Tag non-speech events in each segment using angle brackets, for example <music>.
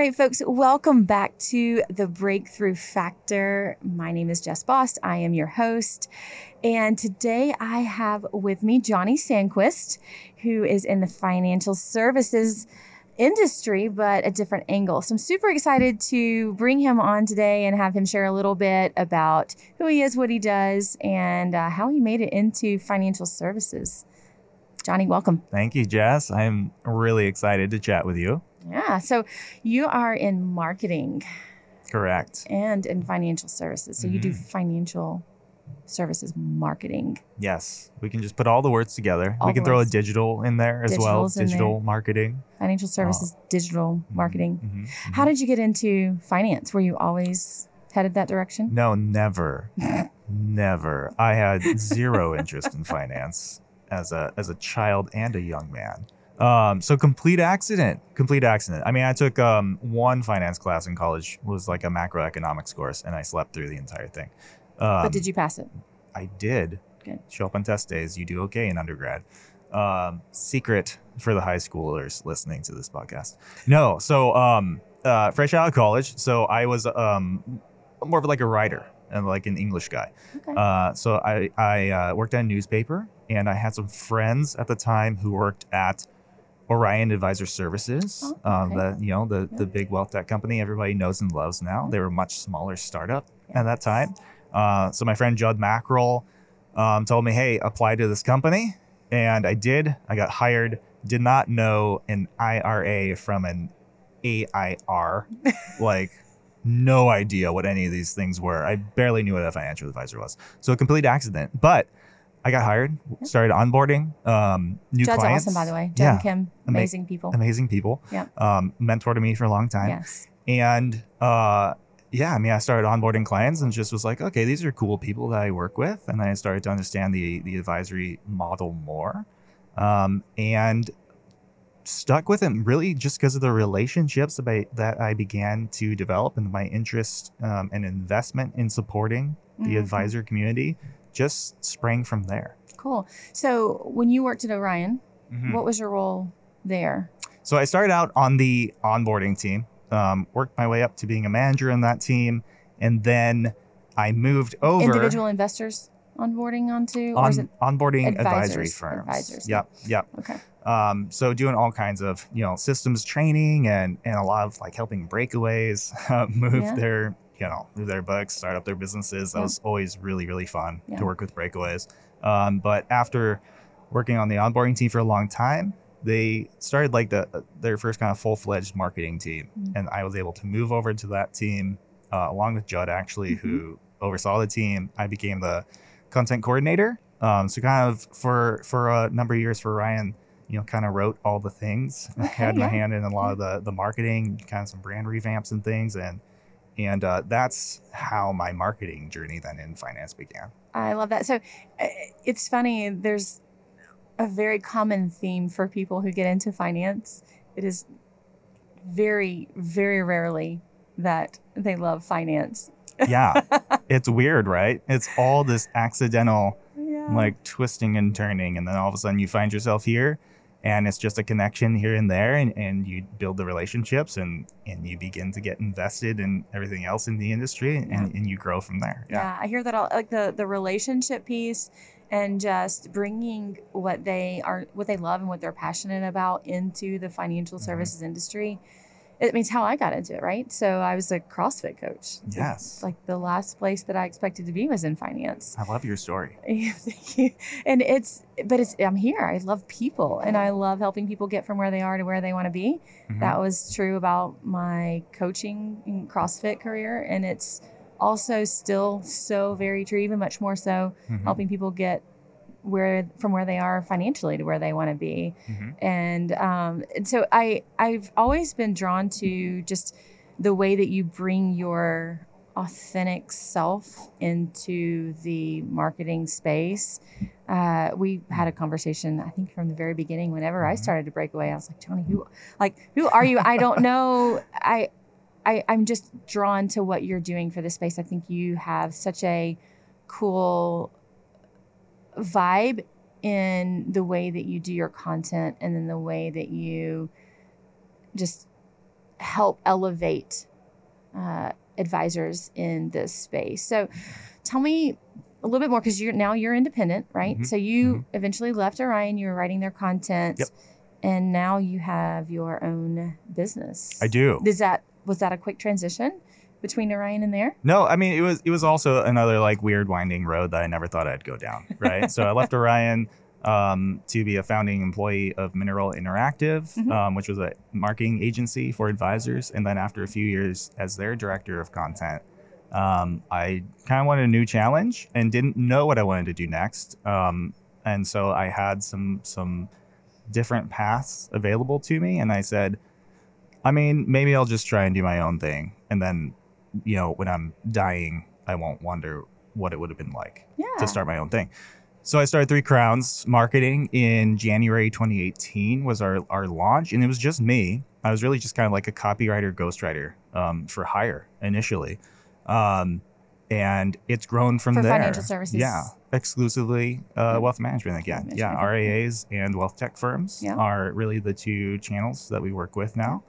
right, folks, welcome back to the Breakthrough Factor. My name is Jess Bost. I am your host. And today I have with me Johnny Sandquist, who is in the financial services industry, but a different angle. So I'm super excited to bring him on today and have him share a little bit about who he is, what he does, and uh, how he made it into financial services. Johnny, welcome. Thank you, Jess. I'm really excited to chat with you. Yeah. So you are in marketing Correct. and in financial services. So you do Mhm. financial services marketing. Yes, we can just put all the words together. All we can throw words. a digital in there as well. Digital's in Digital marketing. Financial services, digital marketing. Mhm, mhm. How did you get into finance? Were you always headed that direction? No, never, <laughs> never. I had zero interest in finance as a as a child and a young man. Um, so complete accident, complete accident. I mean, I took um, one finance class in college, was like a macroeconomics course, and I slept through the entire thing. Um, but did you pass it? I did. Good. Show up on test days. You do okay in undergrad. Um, secret for the high schoolers listening to this podcast. No, so um, uh, fresh out of college, so I was um, more of like a writer and like an English guy. Okay. Uh, so I I uh, worked at a newspaper, and I had some friends at the time who worked at Orion Advisor Services. Oh, um, okay. the you know the Yeah. the big wealth tech company everybody knows and loves now. They were a much smaller startup at that time. Uh, so my friend Judd Mackerel um, told me, "Hey, apply to this company," and I did. I got hired. Did not know an IRA from an AIR, <laughs> like no idea what any of these things were. I barely knew what a financial advisor was. So a complete accident. But I got hired, started onboarding um, new Judd's clients. awesome, by the way. Judd yeah, and Kim, Ama- amazing people. amazing people. Yeah. Um, to me for a long time. Yes. And uh, yeah, I mean, I started onboarding clients and just was like, okay, these are cool people that I work with, and then I started to understand the the advisory model more, um, and stuck with it really just because of the relationships that I, that I began to develop and my interest um, and investment in supporting the Mhm. advisor community just sprang from there. Cool. So when you worked at Orion, Mhm. what was your role there? So I started out on the onboarding team, um, worked my way up to being a manager in that team, and then I moved over Individual investors onboarding onto, or on onboarding advisory firms. Advisors, Yep, yep. okay? Um, so doing all kinds of you know systems training and and a lot of like helping breakaways <laughs> uh, move Yeah. their you know move their books, start up their businesses. That Yeah. was always really really fun Yeah. to work with breakaways. Um, but after working on the onboarding team for a long time, they started like the their first kind of full fledged marketing team, Mm. and I was able to move over to that team uh, along with Judd actually, Mm-hmm. who oversaw the team. I became the content coordinator. Um, so kind of for for a number of years for Orion, you know, kind of wrote all the things. I <laughs> Okay, had my hand in a lot of the the marketing, kind of some brand revamps and things, and and uh, that's how my marketing journey then in finance began. I love that. So uh, it's funny. There's a very common theme for people who get into finance. It is very, very rarely that they love finance. Yeah, <laughs> it's weird, right? It's all this accidental Yeah. like twisting and turning, and then all of a sudden you find yourself here. And it's just a connection here and there, and, and you build the relationships, and, and you begin to get invested in everything else in the industry, and, and you grow from there. yeah. I hear that all like the the relationship piece and just bringing what they are what they love and what they're passionate about into the financial Mhm. services industry. It means how I got into it, right? So I was a CrossFit coach. Yes. Like the last place that I expected to be was in finance. I love your story. <laughs> Thank you. And it's, but it's, I'm here. I love people and I love helping people get from where they are to where they want to be. Mhm. That was true about my coaching and CrossFit career. And it's also still so very true, even much more so, Mhm. helping people get where from where they are financially to where they want to be Mhm. and um, and so I I've always been drawn to just the way that you bring your authentic self into the marketing space. Uh, we had a conversation I think from the very beginning. Whenever I Mhm. started to break away, I was like, Johnny, who like who are you? I don't know. <laughs> I. I, I'm just drawn to what you're doing for this space. I think you have such a cool vibe in the way that you do your content and then the way that you just help elevate uh, advisors in this space. So tell me a little bit more because you're now you're independent, right? Mhm. So you Mhm. eventually left Orion, you were writing their content. Yep. And now you have your own business. I do. Is that was that a quick transition between Orion and there? No, I mean it was it was also another like weird winding road that I never thought I'd go down. Right. so I left Orion um, to be a founding employee of Mineral Interactive, Mhm. um, which was a marketing agency for advisors, and then after a few years as their director of content, um, I kind of wanted a new challenge and didn't know what I wanted to do next. Um, and so I had some some different paths available to me, and I said, I mean, maybe I'll just try and do my own thing, and then you know, when I'm dying, I won't wonder what it would have been like Yeah. to start my own thing. So I started Three Crowns Marketing in January 2018 was our, our launch, and it was just me. I was really just kind of like a copywriter, ghostwriter um, for hire initially, um, and it's grown from For there. financial services. yeah, exclusively uh, Yeah. wealth management again. Yeah, management, okay. RIAs and wealth tech firms Yeah. are really the two channels that we work with now,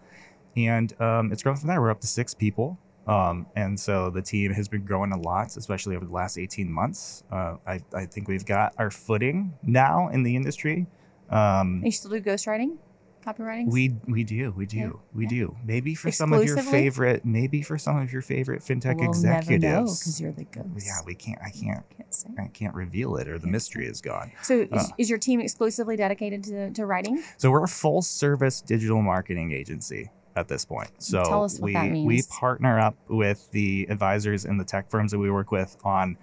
and um, it's grown from there. We're up to six people. Um, and so the team has been growing a lot, especially over the last 18 months. Uh, I, I think we've got our footing now in the industry. Um, You still do ghostwriting, copywriting? we we do we do Yeah, we yeah. do maybe for some of your favorite maybe for some of your favorite fintech we'll executives. because you're the ghost. yeah, we can't I can't can't say. I can't reveal it or the mystery is gone. So is, Uh. is your team exclusively dedicated to, to writing? So we're a full service digital marketing agency at this point. So Tell us what we we partner up with the advisors and the tech firms that we work with on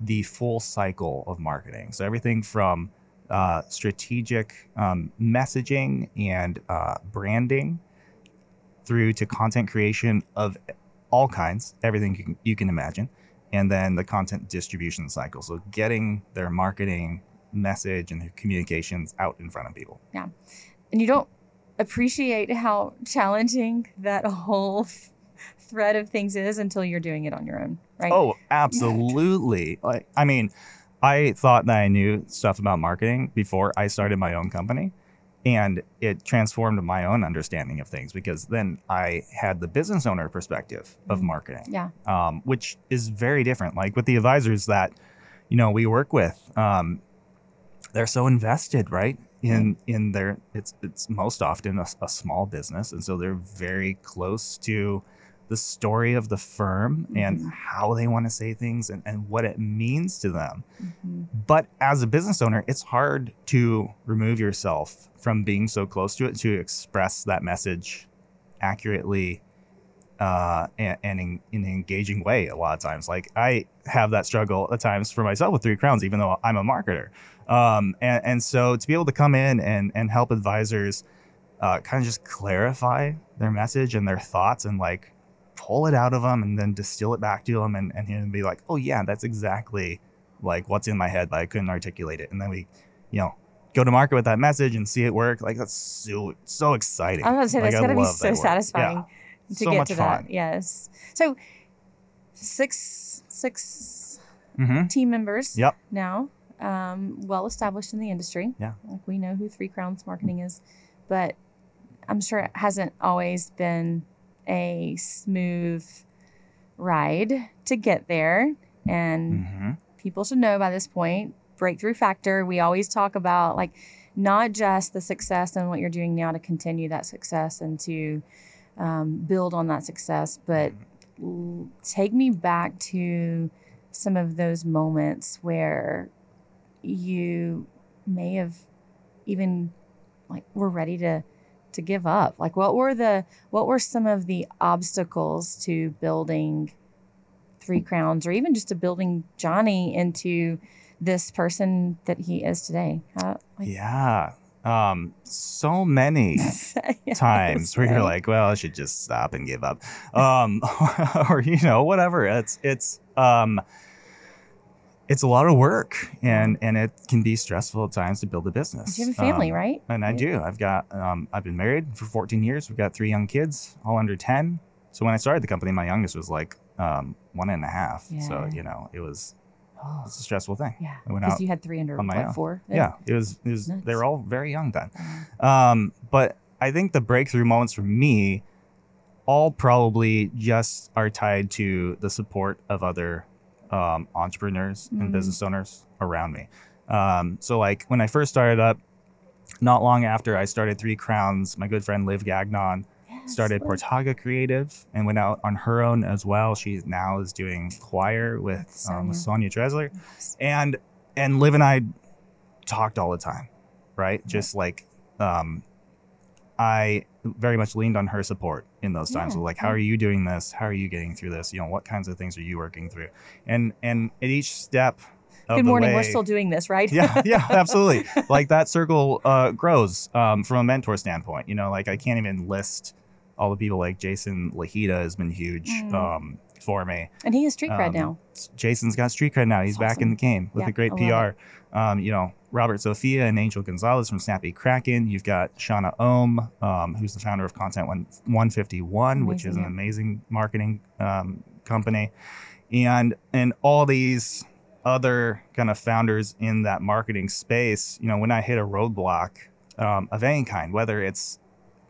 the full cycle of marketing. So everything from uh, strategic um, messaging and uh, branding through to content creation of all kinds, everything you can, you can imagine, and then the content distribution cycle. So getting their marketing message and communications out in front of people. Yeah. And you don't appreciate how challenging that whole th- thread of things is until you're doing it on your own, right? Oh, absolutely. Like, I mean, I thought that I knew stuff about marketing before I started my own company, and it transformed my own understanding of things because then I had the business owner perspective of Mhm. marketing, Yeah. um, which is very different. Like with the advisors that you know we work with, um, they're so invested, right? In in their it's it's most often a, a small business, and so they're very close to the story of the firm and Mhm. how they want to say things and, and what it means to them. Mhm. But as a business owner, it's hard to remove yourself from being so close to it to express that message accurately uh, and, and in, in an engaging way a lot of times. Like I have that struggle at times for myself with Three Crowns, even though I'm a marketer. Um, and, and so to be able to come in and, and help advisors uh, kind of just clarify their message and their thoughts and like pull it out of them and then distill it back to them and, and him be like, oh yeah, that's exactly like what's in my head, but I couldn't articulate it. And then we, you know, go to market with that message and see it work. Like that's so so exciting. I was gonna say Like, that's to be so satisfying Yeah. to So get much to fun. that. Yes. So six six Mm-hmm. team members Yep. now, um, well established in the industry. Yeah. Like we know who Three Crowns Marketing is, but I'm sure it hasn't always been a smooth ride to get there. And Mm-hmm. people should know by this point breakthrough factor we always talk about like not just the success and what you're doing now to continue that success and to um, build on that success but l- take me back to some of those moments where you may have even like were ready to to give up like what were the what were some of the obstacles to building three crowns or even just to building johnny into this person that he is today How, like, Yeah. Um, so many <laughs> Yeah, times where you're like, well, I should just stop and give up. Um, <laughs> or, you know, whatever. It's, it's, um, it's a lot of work and, and it can be stressful at times to build a business. you have a family Um, right And I do. I've got, um, I've been married for 14 years. We've got three young kids, all under 10. So when I started the company, my youngest was like, um, one and a half. So, you know, it was, oh, it's a stressful thing. yeah because you had three under on my own. four Yeah. It was, it was, Nuts. they were all very young then. Um, Um, but I think the breakthrough moments for me all probably just are tied to the support of other um, entrepreneurs and Mm. business owners around me. Um, so like when I first started up, not long after I started Three Crowns, my good friend Liv Gagnon Yes, started Liv. Portaga Creative and went out on her own as well. She now is doing choir with um, Sonia. Sonia Dreizler, Yes. and and Liv and I talked all the time, right? Just like um, I very much leaned on her support in those times. Yeah, Like, how are you doing this? How are you getting through this? You know, what kinds of things are you working through? And and at each step. Of Good morning. We're still doing this, right? yeah, <laughs> yeah, absolutely. like that circle uh, grows um, from a mentor standpoint. You know, like I can't even list all the people. Like Jason Lahita has been huge Mm. um, for me. and he has street cred Um, now. Jason's got street cred now. He's That's back in the game with Yeah, a great I PR. Um, you know, Robert Sofia and Angel Gonzalez from Snappy Kraken. You've got Shauna Ohm, um, who's the founder of Content One- 151, which is an amazing marketing um, company. And and all these other kind of founders in that marketing space, you know, when I hit a roadblock um, of any kind, whether it's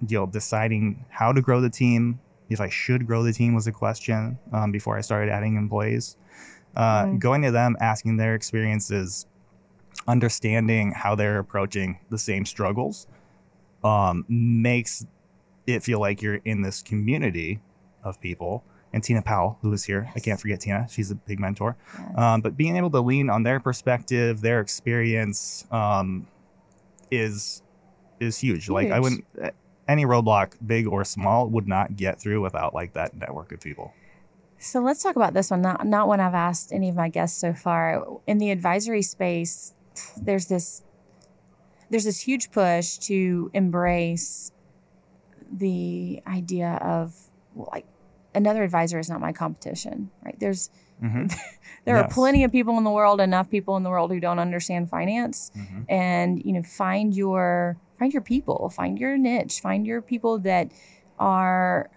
you know deciding how to grow the team, if I should grow the team was a question um, before I started adding employees. Uh, Mhm. Going to them, asking their experiences, understanding how they're approaching the same struggles, um, makes it feel like you're in this community of people. And Tina Powell, who is here, I can't forget Tina. She's a big mentor. Yes. Um, but being able to lean on their perspective, their experience, um, is is huge. Like I wouldn't any roadblock, big or small, would not get through without like that network of people. So let's talk about this one. Not not one I've asked any of my guests so far. In the advisory space, there's this there's this huge push to embrace the idea of like another advisor is not my competition, right? There's Mhm. <laughs> there are plenty of people in the world, enough people in the world who don't understand finance Mhm. and you know find your find your people find your niche find your people that are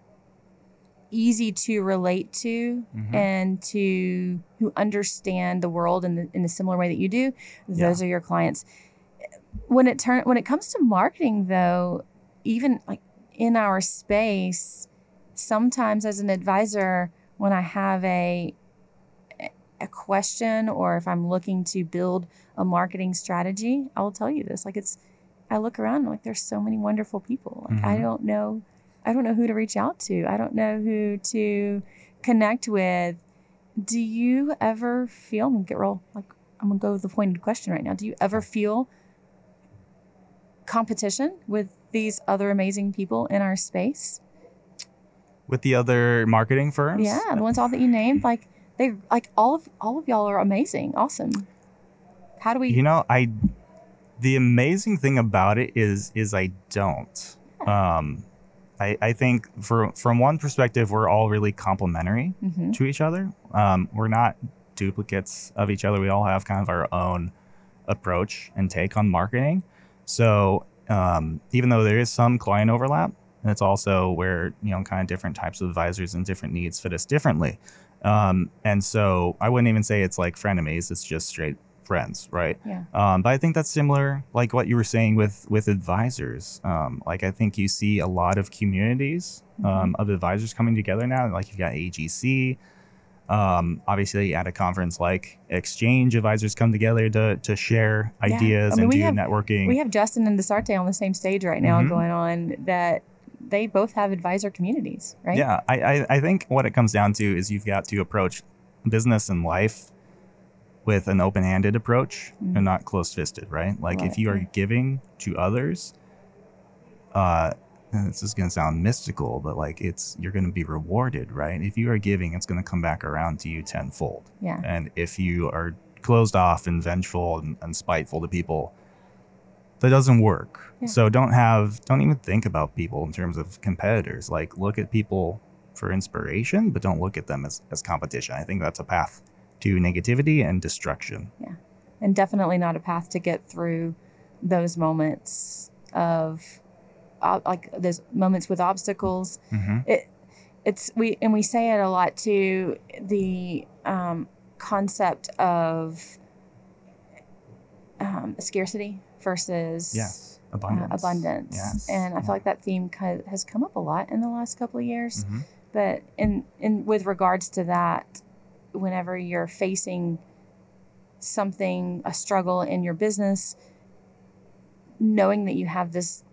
easy to relate to Mhm. and to who understand the world in, the, in a similar way that you do those are your clients when it turn when it comes to marketing though even like in our space sometimes as an advisor when i have a a question or if i'm looking to build a marketing strategy i will tell you this like it's i look around like there's so many wonderful people like i Mhm. don't know i don't know who to reach out to. I don't know who to connect with. Do you ever feel i'm gonna get real like i'm gonna go with the pointed question right now. Do you ever feel competition with these other amazing people in our space? With the other marketing firms, yeah the ones all that you named like they like all of all of y'all are amazing. Awesome. How do we you know, I the amazing thing about it is is I don't. Um, I I think for from one perspective, we're all really complementary. Mhm. to each other. Um, we're not duplicates of each other. We all have kind of our own approach and take on marketing. So um, even though there is some client overlap, it's also where you know kind of different types of advisors and different needs fit us differently. Um, and so I wouldn't even say it's like frenemies. It's just straight friends, right? yeah Um, but I think that's similar, like what you were saying with with advisors. Um, like I think you see a lot of communities um, of advisors coming together now. Like you've got AGC. Um, obviously, at a conference like Exchange, advisors come together to to share Yeah. ideas I mean, and do have- networking. we have justin and Dasarte on the same stage right now Mhm. going on that they both have advisor communities right Yeah, I, I I think what it comes down to is you've got to approach business and life with an open-handed approach Mhm. and not closed-fisted, right? Like Right, if you are giving to others, uh, and this is gonna sound mystical, but like it's you're gonna be rewarded, right? If you are giving, it's gonna come back around to you tenfold. yeah And if you are closed off and vengeful and, and spiteful to people, that doesn't work. Yeah. So don't have don't even think about people in terms of competitors. Like look at people for inspiration, but don't look at them as, as competition. I think that's a path to negativity and destruction. Yeah. and definitely not a path to get through those moments of uh, like those moments with obstacles Mm-hmm. it it's we and we say it a lot too the um, concept of um, scarcity versus Yes. abundance. Uh, abundance. Yes. And I Yeah. feel like that theme has come up a lot in the last couple of years. Mhm. But in in with regards to that, whenever you're facing something, a struggle in your business, knowing that you have this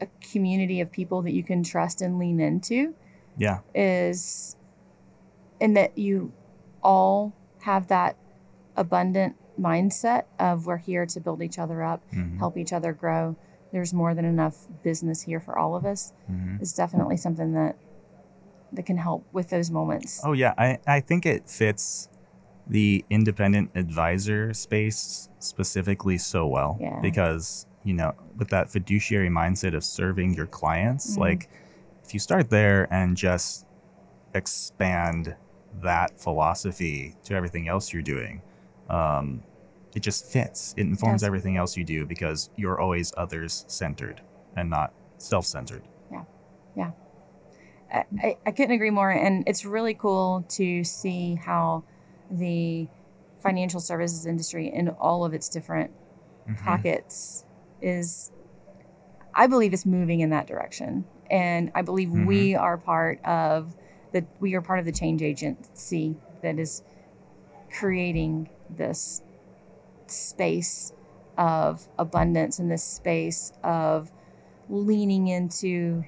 a community of people that you can trust and lean into Yeah. is and that you all have that abundant mindset of we're here to build each other up, Mhm. help each other grow. There's more than enough business here for all of us. Mhm. Is definitely something that that can help with those moments. Oh yeah, I, I think it fits the independent advisor space specifically so well Yeah. because you know with that fiduciary mindset of serving your clients, Mhm. like if you start there and just expand that philosophy to everything else you're doing, um, it just fits. It informs Yes. everything else you do because you're always others centered and not self centered. I, I, I couldn't agree more. And it's really cool to see how the financial services industry in all of its different Mm-hmm. pockets is, I believe, is moving in that direction. And I believe we are part of the we are part of the change agency that is creating this space of abundance and this space of leaning into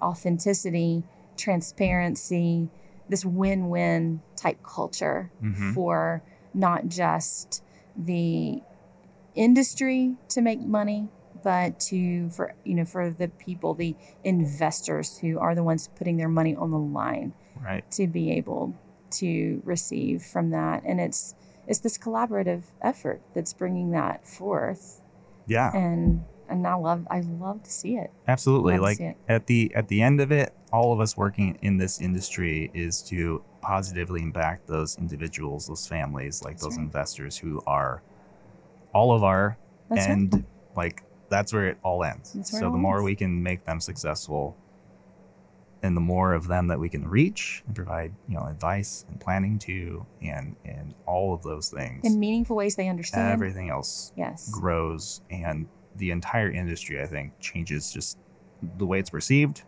authenticity, transparency, this win-win type culture Mhm. for not just the industry to make money but to for you know for the people the investors who are the ones putting their money on the line Right. to be able to receive from that and it's it's this collaborative effort that's bringing that forth Yeah. and and I love I love to see it Absolutely. Like it. at the at the end of it, all of us working in this industry is to positively impact those individuals, those families, like That's those right. investors who are all of our That's right. and like that's where it all ends. So the more ends. we can make them successful and the more of them that we can reach and provide, you know, advice and planning to and and all of those things. in meaningful ways they understand everything else yes grows and the entire industry i think changes just the way it's perceived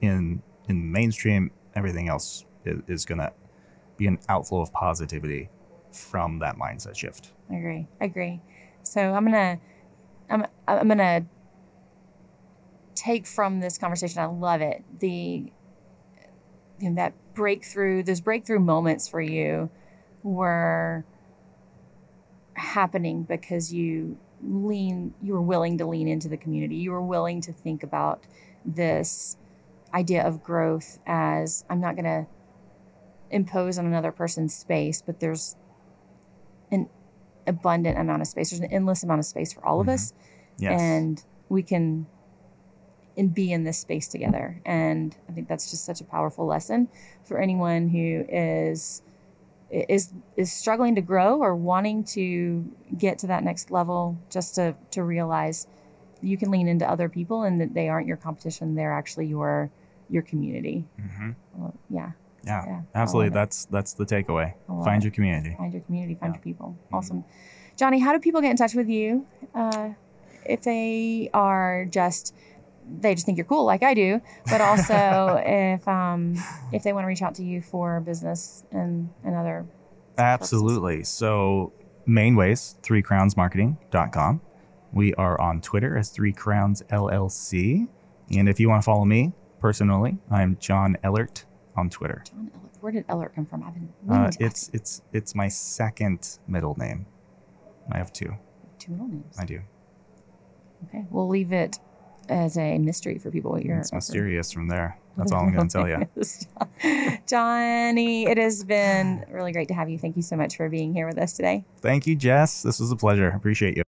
in in mainstream everything else is, is gonna be an outflow of positivity from that mindset shift I agree. I agree. So I'm gonna, I'm, I'm gonna take from this conversation. I love it. The, you know, that breakthrough, those breakthrough moments for you, were happening because you lean, you were willing to lean into the community. You were willing to think about this idea of growth as I'm not gonna impose on another person's space, but there's an abundant amount of space. There's an endless amount of space for all of Mhm. us, yes and we can and be in this space together. And I think that's just such a powerful lesson for anyone who is is is struggling to grow or wanting to get to that next level. Just to to realize you can lean into other people and that they aren't your competition; they're actually your your community. hmm Well, yeah, yeah, yeah, absolutely I love it. that's that's the takeaway find it. your community find your community, find Yeah. your people. Mhm. Awesome. Johnny, how do people get in touch with you uh, if they are just they just think you're cool like I do, but also <laughs> if um, if they want to reach out to you for business and and other Absolutely. So, main ways, threecrownsmarketing.com. We are on Twitter as Three Crowns LLC. And if you want to follow me personally, I'm John Ellert on Twitter. John Ellert. Where did Ellert come from? I've been Uh, it's it's it's my second middle name. I have two. two middle names. I do. Okay, we'll leave it as a mystery for people what you're. It's mysterious from there. That's all I'm going to tell you. <laughs> Johnny, it has been really great to have you. Thank you so much for being here with us today. Thank you, Jess. This was a pleasure. Appreciate you.